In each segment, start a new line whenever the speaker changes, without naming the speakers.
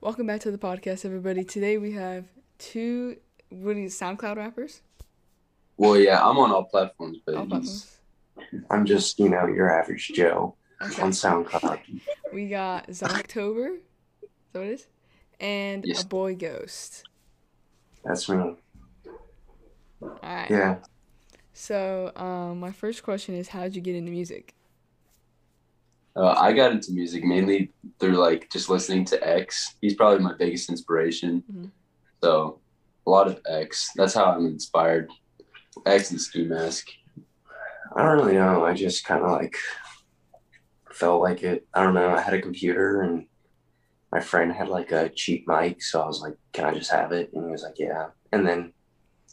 Welcome back to the podcast, everybody. Today we have two what are you, SoundCloud rappers?
Well, yeah, I'm on all platforms, but
All platforms.
I'm just, you know, your average Joe
Okay.
on SoundCloud.
We got Zonktober, is that what it is? And
Yes.
a boy ghost.
That's me.
Alright.
Yeah.
So, um, my first question is how did you get into music?
Uh, I got into music mainly through like just listening to X. He's probably my biggest inspiration.
Mhm.
So a lot of X. That's how I'm inspired. X and Ski Mask.
I don't really know. I just kind of like felt like it. I don't know. I had a computer and my friend had like a cheap mic. So I was like, can I just have it? And he was like, yeah. And then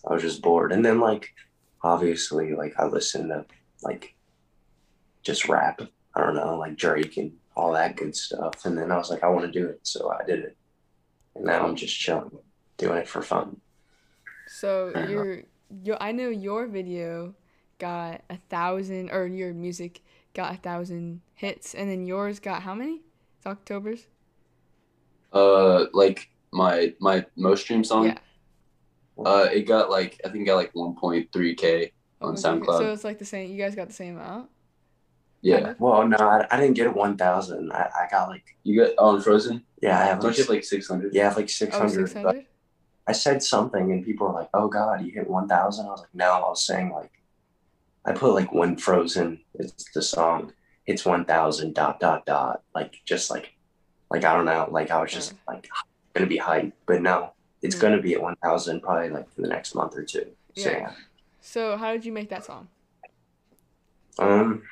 I was just bored. And then, like, obviously, like, I listened to like just rap. I don't know, like Drake and all that good stuff. And then I was like, I want to do it. So I did it. And now I'm just chilling, doing it for fun.
So
Fair enough.
your your I know your video got a thousand or your music got a thousand hits and then yours got how many? It's October's?
Uh, like my my most stream song.
Yeah.
Uh, it got like I think it got like 1.3k on
Okay,
SoundCloud.
So it's like the same you guys got the same amount?
Yeah,
Well, no, I, I didn't get 1,000. I, I got like,
you got oh, on Frozen.
yeah, I have
Don't
like,
you have like 600?
yeah, I have like
Oh,
600.
600?
I said something and people were like, oh God, you hit 1,000. I was like, no, I was saying like, I put like when Frozen, it's the song, it's 1,000 dot, dot, dot. Like, just like, like, I don't know. Like, I was just like, going to be hyped. But no, it's
Mm.
going to be at 1,000 probably like for the next month or two. So,
Yeah.
yeah.
So how did you make that song?
Um,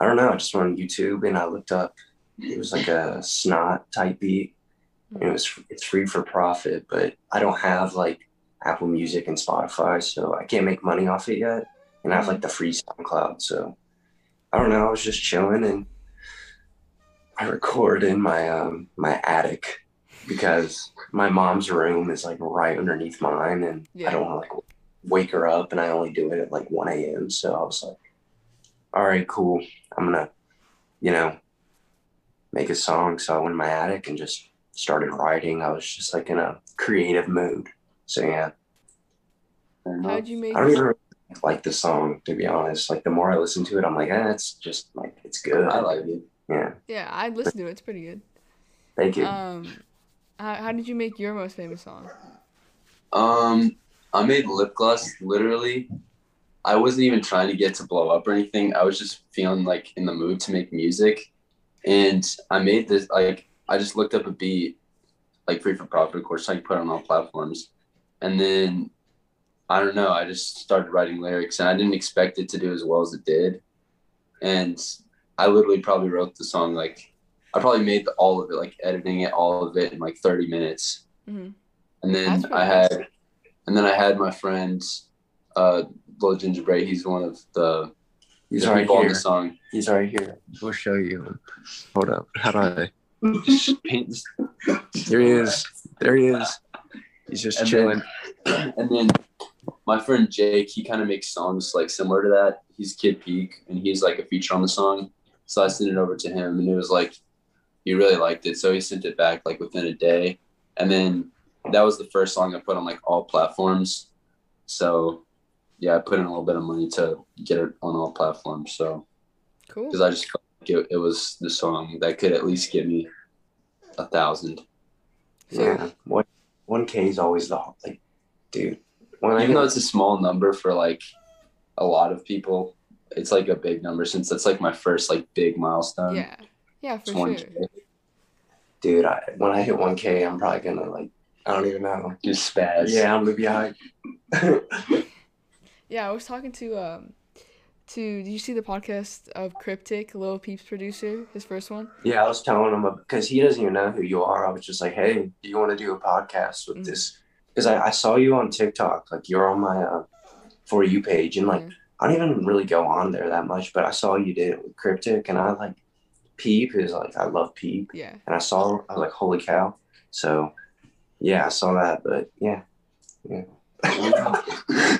I don't know. I just went on YouTube and I looked up. It was like a snot type beat. And it was it's free for profit, but I don't have like Apple Music and Spotify, so I can't make money off it yet. And I have like the free SoundCloud, so I don't know. I was just chilling and I record in my um my attic because my mom's room is like right underneath mine, and
Yeah.
I don't want to like wake her up, and I only do it at like one a.m. So I was like, all right, cool. I'm gonna, you know, make a song. So I went in my attic and just started writing. I was just like in a creative mood. So yeah,
How
enough.
did you make
I don't even really like the song to be honest. Like the more I listen to it, I'm like, eh, it's just like it's good.
I like it.
Yeah,
Yeah, I listened to it. It's pretty good.
thank you.
Um how, how did you make your most famous song?
Um, I made lip gloss literally. I wasn't even trying to get to blow up or anything. I was just feeling like in the mood to make music, and I made this like I just looked up a beat, like free for profit, of course. So I put it on all platforms, and then I don't know. I just started writing lyrics, and I didn't expect it to do as well as it did, and I literally probably wrote the song like I probably made the, all of it, like editing it, all of it in like thirty minutes.
Mhm.
And then I had, and then I had my friend, uh, Lil Ginger Bray. He's one of the,
He's
the
right
people on the song.
He's right here. We'll show you. Hold up. How do I? There he is. There he is. He's just
And
chilling.
and then my friend Jake, he kind of makes songs like similar to that. He's Kid Peak, and he's like a feature on the song. So I sent it over to him, and it was like he really liked it. So he sent it back like within a day, and then that was the first song I put on like all platforms. So yeah, I put in a little bit of money to get it on all platforms. So
Cool.
because I just felt like it, it was the song that could at least get me a thousand.
Yeah. One one K is always the like, dude. When I
Even though it's a small number for like a lot of people, it's like a big number since it's like my first like big milestone.
yeah. Yeah, for
It's 1K.
sure.
dude, I, when I hit one K, I'm probably gonna like, I don't even know.
Just spaz.
Yeah, I'm gonna be hyped.
Yeah, I was talking to um to did you see the podcast of Kryptik, Lil Peep's producer, his first one?
yeah, I was telling him because he doesn't even know who you are. I was just like, hey, do you want to do a podcast with
Mhm.
this? Because I, I saw you on TikTok, like you're on my uh, for you page, and like
Yeah.
I don't even really go on there that much, but I saw you did it with Kryptik, and I like Peep is like I love Peep,
Yeah.
and I saw I was like, holy cow! So yeah, I saw that, but yeah, yeah.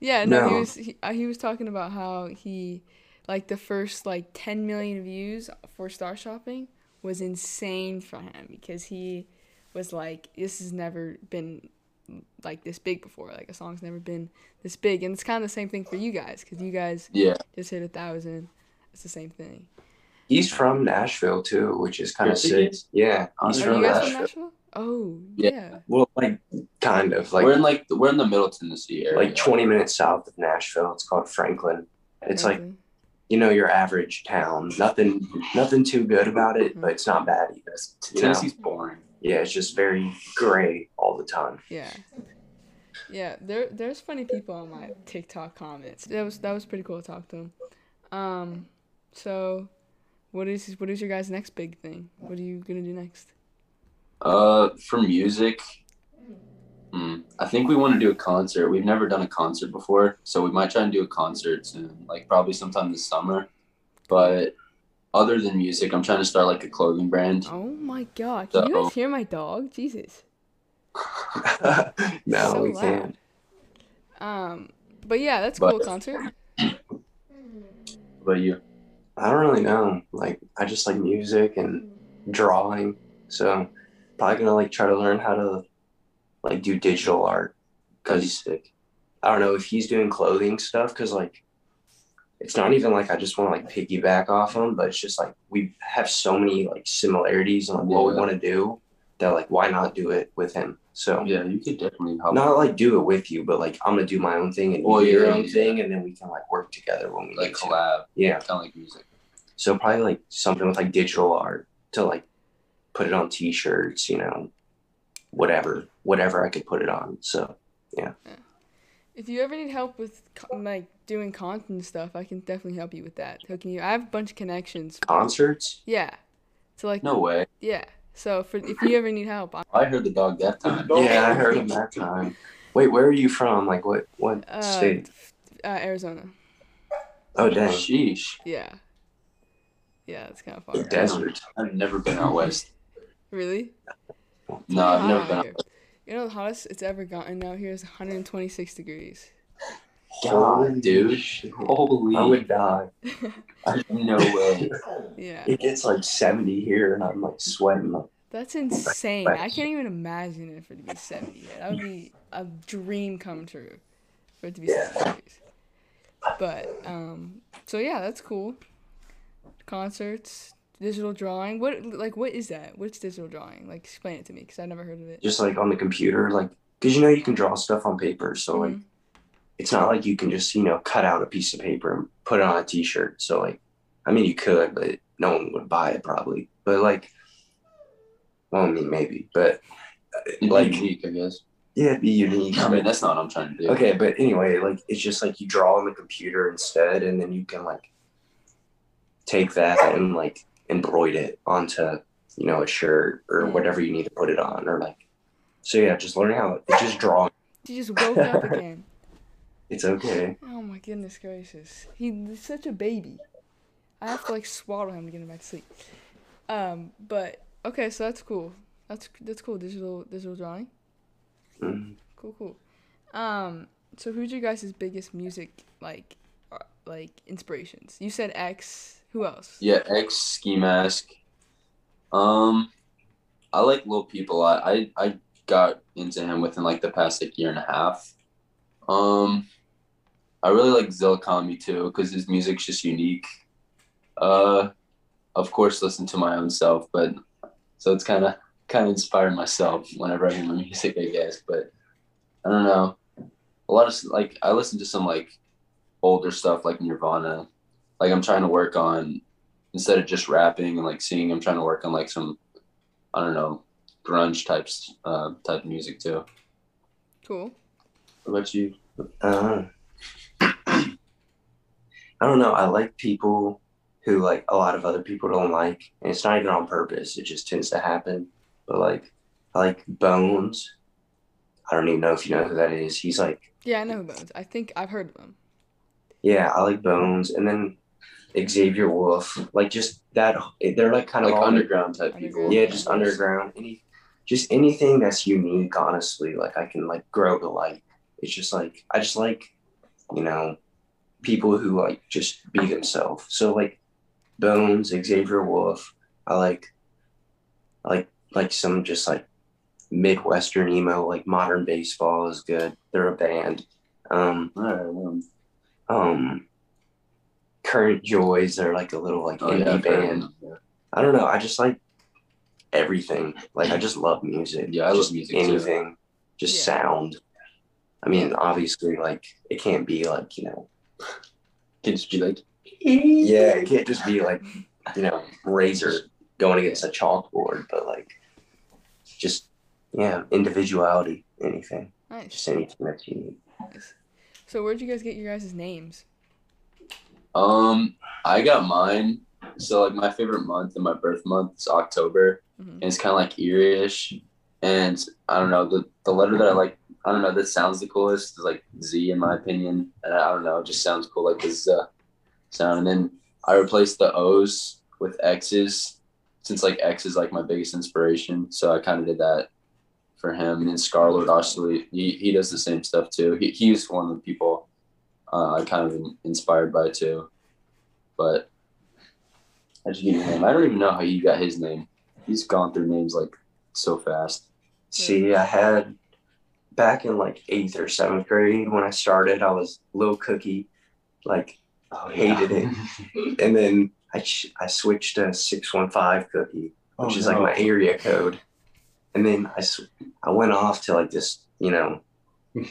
Yeah, no, he was he, uh, he was talking about how he like the first like 10 million views for Star Shopping was insane for him because he was like, this has never been like this big before. Like a song's never been this big, and it's kind of the same thing for you guys because you guys
Yeah.
just hit a thousand. It's the same thing.
He's from Nashville too, which is kind of sick. Yeah, he's
Are
Are
from Nashville.
from Nashville? Oh
Yeah.
yeah.
Well, like kind of like
we're in like we're in the Middle Tennessee area.
like 20 minutes south of Nashville. It's called Franklin. It's like you know your average town. Nothing, nothing too good about it, but it's not bad either. You know?
Tennessee's boring.
Yeah, it's just very gray all the time.
Yeah. Yeah, there there's funny people on my TikTok comments. That was that was pretty cool to talk to them. Um, so, what is what is your guys' next big thing? What are you gonna do next?
Uh, for music, hmm, I think we want to do a concert. We've never done a concert before, so we might try and do a concert soon, like probably sometime this summer. But other than music, I'm trying to start like a clothing brand.
Oh my god! Can you
So-
guys hear my dog? Jesus.
no,
so
we
loud.
can't.
Um, but yeah, that's
But-
cool concert.
But you,
I don't really know. Like, I just like music and drawing. So, probably gonna like try to learn how to like do digital art.
because
he's
sick.
I don't know if he's doing clothing stuff. Cause like, it's not even like I just want to like piggyback off him, but it's just like we have so many like similarities in like, what we want to do that like why not do it with him? So
Yeah, you could definitely help.
not like do it with you, but like I'm gonna do my own thing and
Well,
do your
yeah,
own
yeah.
thing, and then we can like work together when we
like
need to.
collab,
Yeah.
kind of like music.
So probably like something with like digital art to like put it on t-shirts, you know, whatever, whatever I could put it on. So yeah.
If you ever need help with like doing content stuff, I can definitely help you with that. Hooking you, I have a bunch of connections.
concerts,
Yeah. So like
No way.
yeah. So for if you ever need help, I,
I heard the dog that time.
yeah, I heard him that time. Wait, where are you from? Like what what
uh,
state?
uh, Arizona.
Oh dang,
Sheesh.
Yeah. Yeah, it's kind of
the
far.
desert.
I've never been out west.
Really?
No, I've
Hot
never been out
here. You know the hottest it's ever gotten out here is 126 degrees.
God, dude. Holy.
I would die.
No way.
Yeah.
It gets like 70 here, and I'm like sweating. Like,
That's insane. I can't even imagine it for it to be 70 here. That would be a dream come true for it to be
Yeah.
70 degrees. But, um, so yeah, that's cool. Concerts, digital drawing. What, like, what is that? What's digital drawing? Like, explain it to me because I've never heard of it.
just like on the computer, like because you know you can draw stuff on paper, so like
Mhm.
it's not like you can just you know cut out a piece of paper and put it on a t-shirt so like i mean you could but no one would buy it probably but like well i mean maybe but
It'd be
like
unique, I guess.
yeah it'd be unique
I mean, that's not what I'm trying to do.
okay but anyway like it's just like you draw on the computer instead and then you can like take that and like embroider it onto you know a shirt or
Mm.
whatever you need to put it on or like so yeah just learning how it's just draw
She just woke up again.
it's okay
Oh my goodness gracious. He's such a baby. I have to like swaddle him to get him back to sleep. Um, but okay, so that's cool. That's that's cool. Digital digital drawing.
Mhm.
Cool, cool. Um, so who's your guys' biggest music like uh, like inspirations? You said X. Who else?
Yeah, X Ski Mask. Um, I like Lil Peep a lot. I I got into him within like the past like year and a half. Um, I really like Zillakami too because his music's just unique. Uh, of course, listen to my own self, but so it's kind of kind of inspired myself whenever I hear my music, I guess. But I don't know. A lot of like I listen to some like older stuff like Nirvana. Like I'm trying to work on instead of just rapping and like singing, I'm trying to work on like some I don't know grunge types uh, type music too.
Cool.
What about you?
Uh, I don't know. I like people who like a lot of other people don't like, and it's not even on purpose. It just tends to happen. But like, I like Bones. I don't even know if you know who that is. He's like,
Yeah, I know Bones. I think I've heard of him.
yeah, I like Bones, and then Xavier Wulf. Like just that. They're like kind of
Like underground type people.
Yeah, just underground. Any, just anything that's unique. Honestly, like I can like grow to like. It's just like I just like, you know, people who like just be themselves. So like, Bones, Xavier Wulf. I like like like some just like midwestern emo, like modern baseball is good. They're a band. Um,
All right, um,
um, current joys are like a little like
oh,
indie
yeah, I've heard of
band.
yeah.
I don't know. I just like everything. Like I just love music.
Yeah, I love
Just
music too.
Anything, just
Yeah.
sound. I mean, obviously, like it can't be like you know.
Can just be like,
Yeah, it can't just be like you know razor going against a chalkboard, but like just yeah, individuality, anything,
Nice.
just anything that's unique.
nice. So where'd you guys get your guys' names?
Um, I got mine. So like my favorite month and my birth month is October,
Mhm.
and it's kind of like eerie-ish. And I don't know the the letter that I like. I don't know that sounds the coolest is like Z in my opinion. And I don't know, it just sounds cool like this uh, sound. And then I replaced the O's with X's since like X is like my biggest inspiration. So I kind of did that for him. And then Scarlxrd actually he, he does the same stuff too. He he's one of the people uh, I kind of in- inspired by too. But I just give you a name. I don't even know how you got his name. He's gone through names like so fast.
See, I had back in like eighth or seventh grade when I started, I was little Cookie, like
Oh,
hated it. And then I ch- I switched to six one five Cookie, which
Oh,
is like my area code. And then I sw- I went off to like this, you know,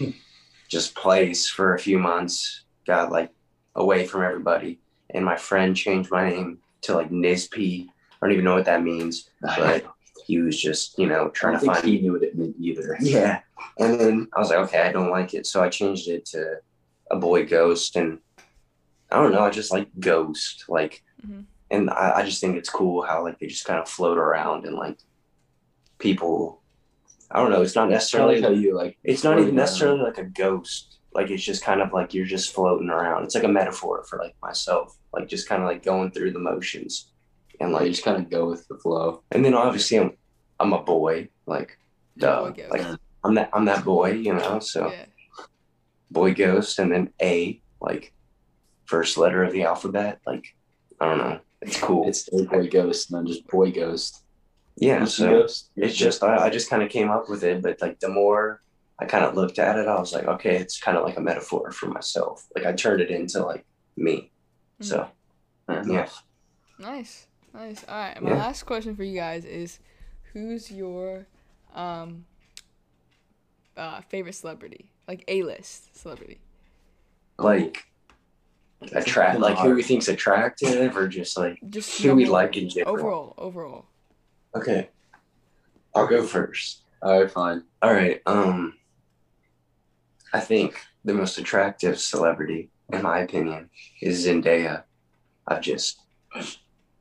just place for a few months. Got like away from everybody, and my friend changed my name to like Nizp. I don't even know what that means, but he was just you know trying to find
he knew what it meant either.
yeah. And then I was like, okay, I don't like it. So I changed it to a boy ghost. And I don't know, I just like ghost. Like,
Mhm.
and I, I just think it's cool how like they just kind of float around and like people, I don't know, it's not necessarily,
like how you like.
it's not even necessarily like a ghost. Like, it's just kind of like you're just floating around. It's like a metaphor for like myself, like just kind of like going through the motions. And
Like you just kind of go with the flow.
and then obviously I'm, I'm a boy, like, duh. Like, I'm that, I'm that boy, you know, so
Yeah.
boy ghost and then A, like first letter of the alphabet. Like, I don't know. It's cool.
It's boy ghost, and then just boy ghost.
Yeah. So
ghost?
it's just, I, I just kind of came up with it. But like the more I kind of looked at it, I was like, okay, it's kind of like a metaphor for myself. Like I turned it into like me. So yeah.
Nice. Nice. All right. My
Yeah.
last question for you guys is who's your um uh favorite celebrity? Like A-list celebrity.
like attract, like who we think's attractive or just like,
Just
Who we like in general.
Overall, overall.
Okay, I'll go first.
All right, fine.
All right. Um, I think the most attractive celebrity, in my opinion, is Zendaya. I've just,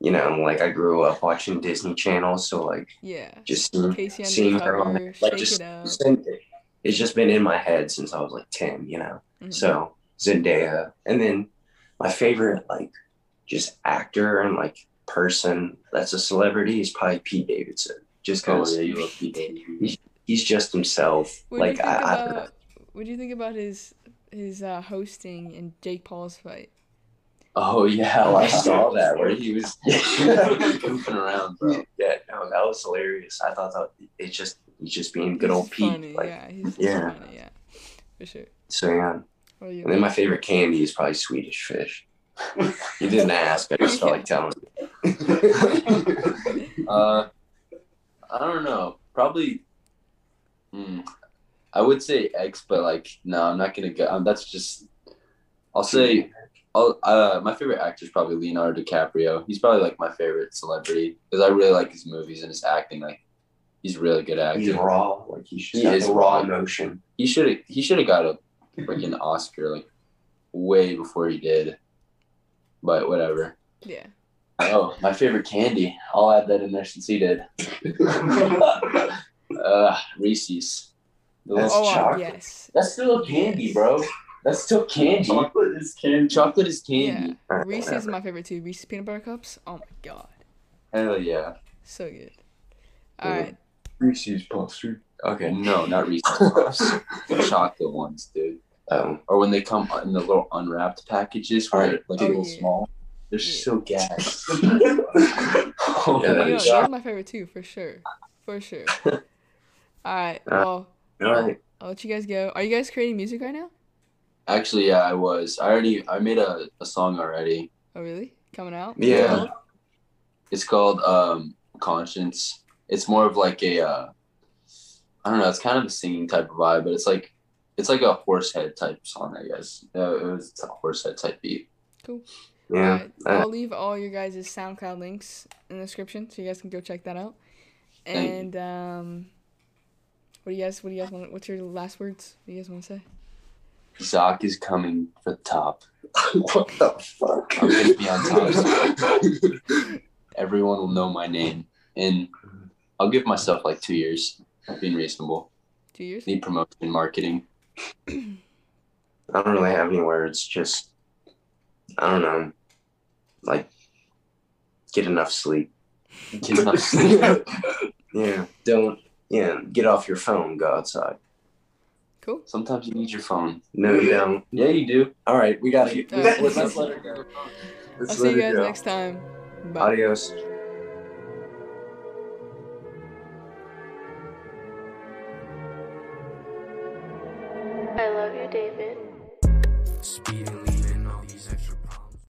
you know, like I grew up watching Disney Channel, so like
Yeah.
just seeing, seeing her on, like just
It Up.
It's just been in my head since I was like ten, you know.
Mhm.
So Zendaya, and then my favorite like just actor and like person that's a celebrity is probably Pete Davidson, just
Oh
because
yeah, you love people.
he's just himself.
What
like
think
I, I don't know.
what do you think about his his uh, hosting in Jake Paul's fight?
Oh yeah,
Oh, I saw that where he was
goofing around, bro.
Yeah, no, that was hilarious. I thought that it's just he's just being good
He's
old Pete.
Funny,
like,
yeah, he's
yeah.
funny, yeah, for sure.
So yeah.
What are you?
And then my favorite candy is probably Swedish fish. You didn't ask, I just felt like telling you.
Uh, I don't know. Probably. Hmm, I would say X, but like, no, I'm not gonna go. Um, that's just. I'll say. I'll, uh, my favorite actor is probably Leonardo DiCaprio. He's probably like my favorite celebrity because I really like his movies and his acting. Like, he's a really good actor.
He's raw, like he's just
He is
raw
raw.
emotion.
He should. He should have got a freaking Oscar like way before he did. But whatever.
yeah,
Oh, my favorite candy. I'll add that in there since he did. uh, Reese's.
That's
little-
oh
chocolate.
yes,
that's still candy, bro. That's still candy. Chocolate is candy. Chocolate is
yeah.
candy.
Alright,
Reese's is my favorite too. Reese's peanut butter cups. Oh my god,
Hell yeah.
so good. All
Yeah.
right,
Reese's Puffs. Okay.
No, not Reese's Puffs. the chocolate ones, dude.
Um,
Or when they come in the little unwrapped packages, where
Alright.
like
Oh,
a little
yeah.
small. They're
Yeah.
so gas. Oh,
Yeah,
You
that
know,
is-
that was my favorite too, for sure, for sure. All right, well,
All right.
I'll let you guys go. Are you guys creating music right now?
Actually, yeah, I was. I already. I made a, a song already.
Oh, really? Coming out?
Yeah.
It's called um Conscience. It's more of like a. Uh, I don't know. It's kind of a singing type of vibe, but it's like it's like a horse head type song. I guess. Uh, it was a horse head type beat.
Yeah.
Alright,
Uh,
I'll leave all your guys' SoundCloud links in the description, so you guys can go check that out. And um, what do you guys? What do you guys want? What's your last words? What do you guys want to say?
Zoc is coming for the top.
what the fuck?
I'm gonna be on top. Everyone will know my name, and I'll give myself like two years. Of being reasonable.
Two years?
Need promotion, marketing.
I don't really have any words. Just, I don't know. Like, get enough sleep.
Get enough sleep.
Yeah. Don't, yeah, get off your phone, go outside.
Cool.
Sometimes you need your phone.
No, you don't.
Yeah, you do.
All right, we gotta get.
All right.
let's,
Let's
let
let
it
her
go.
go.
Let's
I'll see
let
you guys
go.
next time. Bye.
Adios.